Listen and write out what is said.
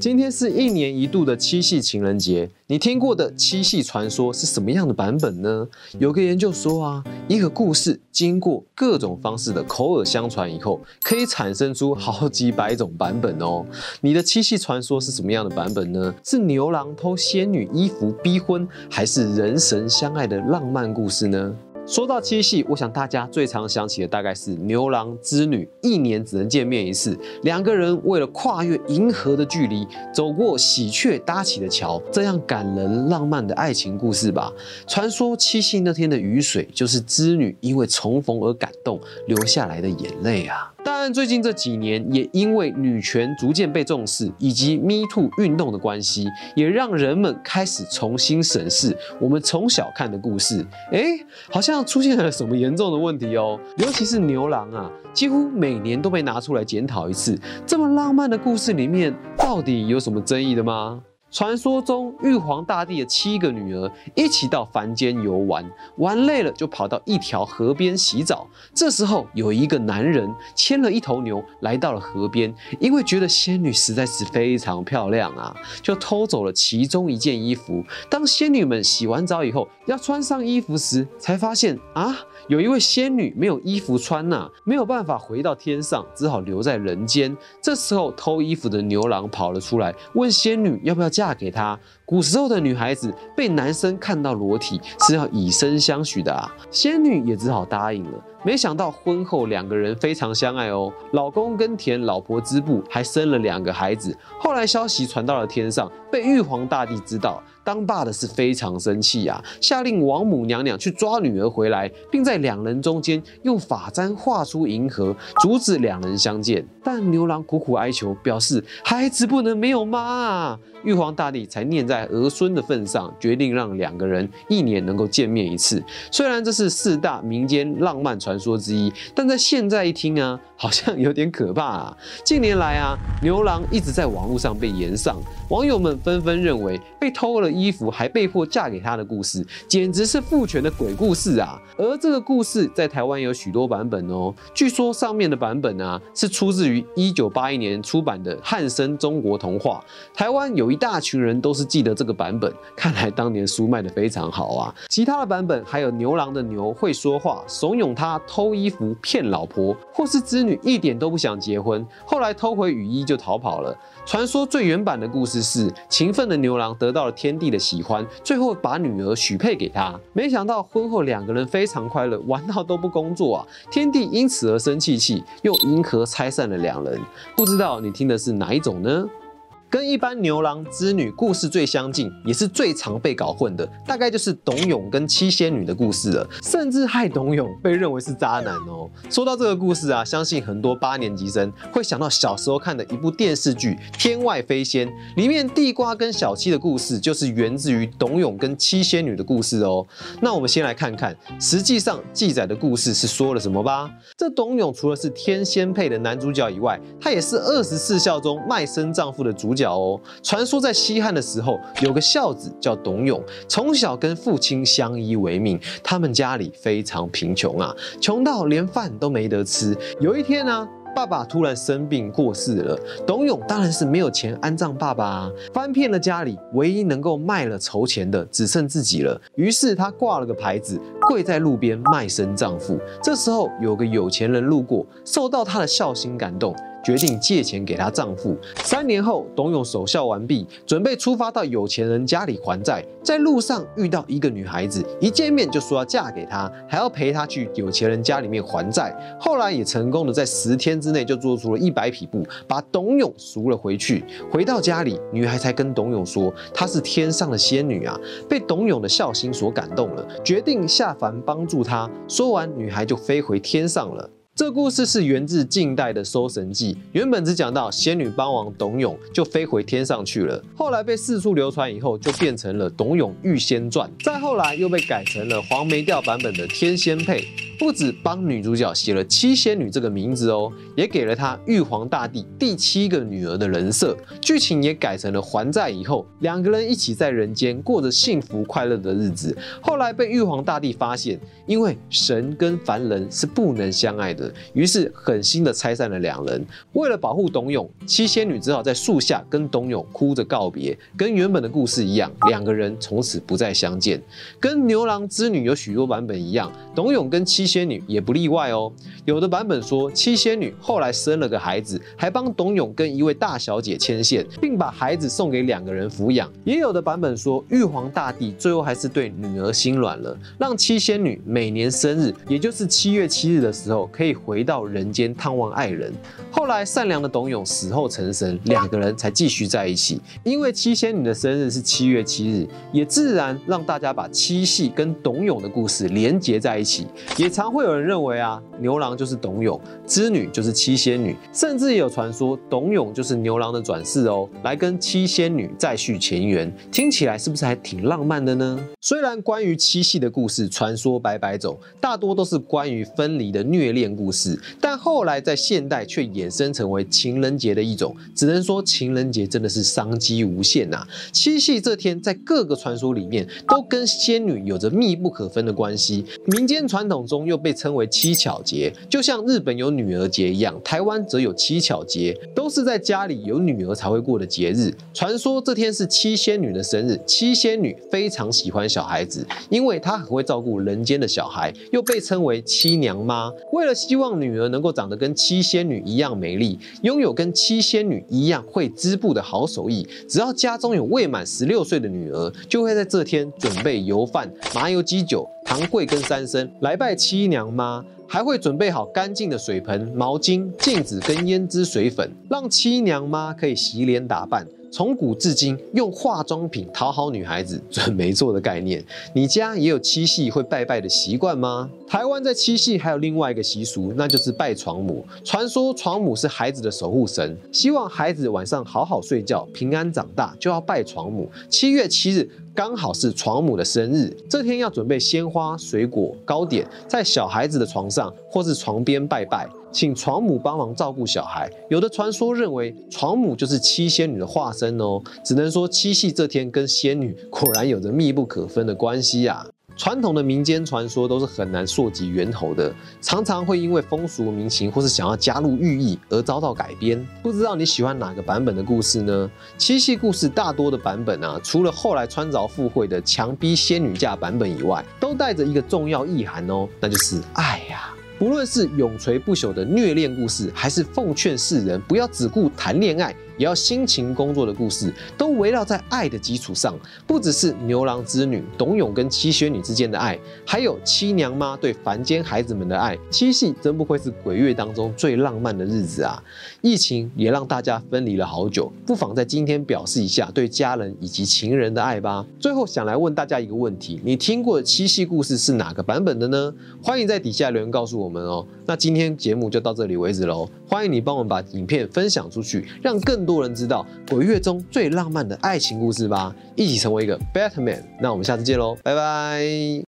今天是一年一度的七夕情人节，你听过的七夕传说是什么样的版本呢？有个研究说啊，一个故事经过各种方式的口耳相传以后，可以产生出好几百种版本哦。你的七夕传说是什么样的版本呢？是牛郎偷仙女衣服逼婚，还是人神相爱的浪漫故事呢？说到七夕，我想大家最常想起的大概是牛郎织女一年只能见面一次，两个人为了跨越银河的距离，走过喜鹊搭起的桥，这样感人浪漫的爱情故事吧。传说七夕那天的雨水，就是织女因为重逢而感动流下来的眼泪啊。但最近这几年，也因为女权逐渐被重视，以及 Me Too 运动的关系，也让人们开始重新审视我们从小看的故事。哎，好像出现了什么严重的问题哦。尤其是牛郎啊，几乎每年都被拿出来检讨一次。这么浪漫的故事里面，到底有什么争议的吗？传说中，玉皇大帝的七个女儿一起到凡间游玩，玩累了就跑到一条河边洗澡。这时候，有一个男人牵了一头牛来到了河边，因为觉得仙女实在是非常漂亮啊，就偷走了其中一件衣服。当仙女们洗完澡以后，要穿上衣服时，才发现啊，有一位仙女没有衣服穿呐，没有办法回到天上，只好留在人间。这时候，偷衣服的牛郎跑了出来，问仙女要不要嫁。嫁给他。古时候的女孩子被男生看到裸体是要以身相许的啊，仙女也只好答应了。没想到婚后两个人非常相爱哦，老公耕田，老婆织布，还生了两个孩子。后来消息传到了天上，被玉皇大帝知道，当爸的是非常生气啊，下令王母娘娘去抓女儿回来，并在两人中间用法簪画出银河，阻止两人相见。但牛郎苦苦哀求，表示孩子不能没有妈啊。玉皇大帝才念在儿孙的份上，决定让两个人一年能够见面一次。虽然这是四大民间浪漫传说之一，但在现在一听啊，好像有点可怕啊。近年来啊，牛郎一直在网络上被延上，网友们纷纷认为被偷了衣服还被迫嫁给他的故事，简直是父权的鬼故事啊。而这个故事在台湾有许多版本哦，据说上面的版本啊是出自于一九八一年出版的汉森中国童话，台湾有。一大群人都是记得这个版本，看来当年书卖的非常好啊。其他的版本还有牛郎的牛会说话，怂恿他偷衣服骗老婆，或是织女一点都不想结婚，后来偷回雨衣就逃跑了。传说最原版的故事是，勤奋的牛郎得到了天帝的喜欢，最后把女儿许配给他。没想到婚后两个人非常快乐，玩到都不工作啊！天帝因此而生气气，用银河拆散了两人。不知道你听的是哪一种呢？跟一般牛郎织女故事最相近，也是最常被搞混的，大概就是董永跟七仙女的故事了。甚至害董永被认为是渣男哦。说到这个故事啊，相信很多八年级生会想到小时候看的一部电视剧《天外飞仙》，里面地瓜跟小七的故事就是源自于董永跟七仙女的故事哦。那我们先来看看，实际上记载的故事是说了什么吧。这董永除了是天仙配的男主角以外，他也是二十四孝中卖身丈夫的主角。哦，传说在西汉的时候，有个孝子叫董永，从小跟父亲相依为命。他们家里非常贫穷啊，穷到连饭都没得吃。有一天呢，爸爸突然生病过世了，董永当然是没有钱安葬爸爸啊，翻遍了家里，唯一能够卖了筹钱的只剩自己了。于是他挂了个牌子，跪在路边卖身葬父。这时候有个有钱人路过，受到他的孝心感动。决定借钱给她丈夫。三年后，董永守孝完毕，准备出发到有钱人家里还债。在路上遇到一个女孩子，一见面就说要嫁给他，还要陪他去有钱人家里面还债。后来也成功的在十天之内就做出了一百匹布，把董永赎了回去。回到家里，女孩才跟董永说，她是天上的仙女啊，被董永的孝心所感动了，决定下凡帮助他。说完，女孩就飞回天上了。这故事是源自近代的《搜神记》，原本只讲到仙女帮王董永就飞回天上去了，后来被四处流传以后，就变成了《董永遇仙传》，再后来又被改成了黄梅调版本的《天仙配》。不止帮女主角写了七仙女这个名字哦，也给了她玉皇大帝第七个女儿的人设。剧情也改成了还债以后，两个人一起在人间过着幸福快乐的日子。后来被玉皇大帝发现，因为神跟凡人是不能相爱的。于是狠心的拆散了两人。为了保护董永，七仙女只好在树下跟董永哭着告别，跟原本的故事一样，两个人从此不再相见。跟牛郎织女有许多版本一样，董永跟七仙女也不例外哦。有的版本说七仙女后来生了个孩子，还帮董永跟一位大小姐牵线，并把孩子送给两个人抚养。也有的版本说玉皇大帝最后还是对女儿心软了，让七仙女每年生日，也就是七月七日的时候，可以回到人间探望爱人。后来善良的董永死后成神，两个人才继续在一起。因为七仙女的生日是七月七日，也自然让大家把七夕跟董永的故事连结在一起。也常会有人认为啊，牛郎就是董永，织女就是七仙女，甚至也有传说董永就是牛郎的转世哦，来跟七仙女再续前缘。听起来是不是还挺浪漫的呢？虽然关于七夕的故事传说百百种，大多都是关于分离的虐恋故故事，但后来在现代却衍生成为情人节的一种。只能说情人节真的是商机无限呐！七夕这天，在各个传说里面都跟仙女有着密不可分的关系，民间传统中又被称为七巧节，就像日本有女儿节一样，台湾则有七巧节，都是在家里有女儿才会过的节日。传说这天是七仙女的生日，七仙女非常喜欢小孩子，因为她很会照顾人间的小孩，又被称为七娘妈。为了希希望女儿能够长得跟七仙女一样美丽，拥有跟七仙女一样会织布的好手艺，只要家中有未满十六岁的女儿，就会在这天准备油饭、麻油鸡酒、糖桂跟三牲来拜七娘妈。还会准备好干净的水盆、毛巾、镜子跟胭脂水粉，让七娘妈可以洗脸打扮。从古至今，用化妆品讨好女孩子准没错的概念。你家也有七夕会拜拜的习惯吗？台湾在七夕还有另外一个习俗，那就是拜床母。传说床母是孩子的守护神，希望孩子晚上好好睡觉、平安长大，就要拜床母。七月七日刚好是床母的生日，这天要准备鲜花、水果、糕点，在小孩子的床上或是床边拜拜。请床母帮忙照顾小孩，有的传说认为床母就是七仙女的化身哦。只能说七夕这天跟仙女果然有着密不可分的关系呀。传统的民间传说都是很难溯及源头的，常常会因为风俗民情或是想要加入寓意而遭到改编。不知道你喜欢哪个版本的故事呢？七夕故事大多的版本啊，除了后来穿凿附会的强逼仙女嫁版本以外，都带着一个重要意涵哦，那就是爱呀。不论是永垂不朽的虐恋故事，还是奉劝世人不要只顾谈恋爱。也要辛勤工作的故事，都围绕在爱的基础上，不只是牛郎织女董永跟七仙女之间的爱，还有七娘妈对凡间孩子们的爱。七夕真不愧是鬼月当中最浪漫的日子啊！疫情也让大家分离了好久，不妨在今天表示一下对家人以及情人的爱吧。最后想来问大家一个问题：你听过的七夕故事是哪个版本的呢？欢迎在底下留言告诉我们哦。那今天节目就到这里为止喽，欢迎你帮我们把影片分享出去，让更多人知道鬼月中最浪漫的爱情故事吧，一起成为一个 better man。那我们下次见喽，拜拜。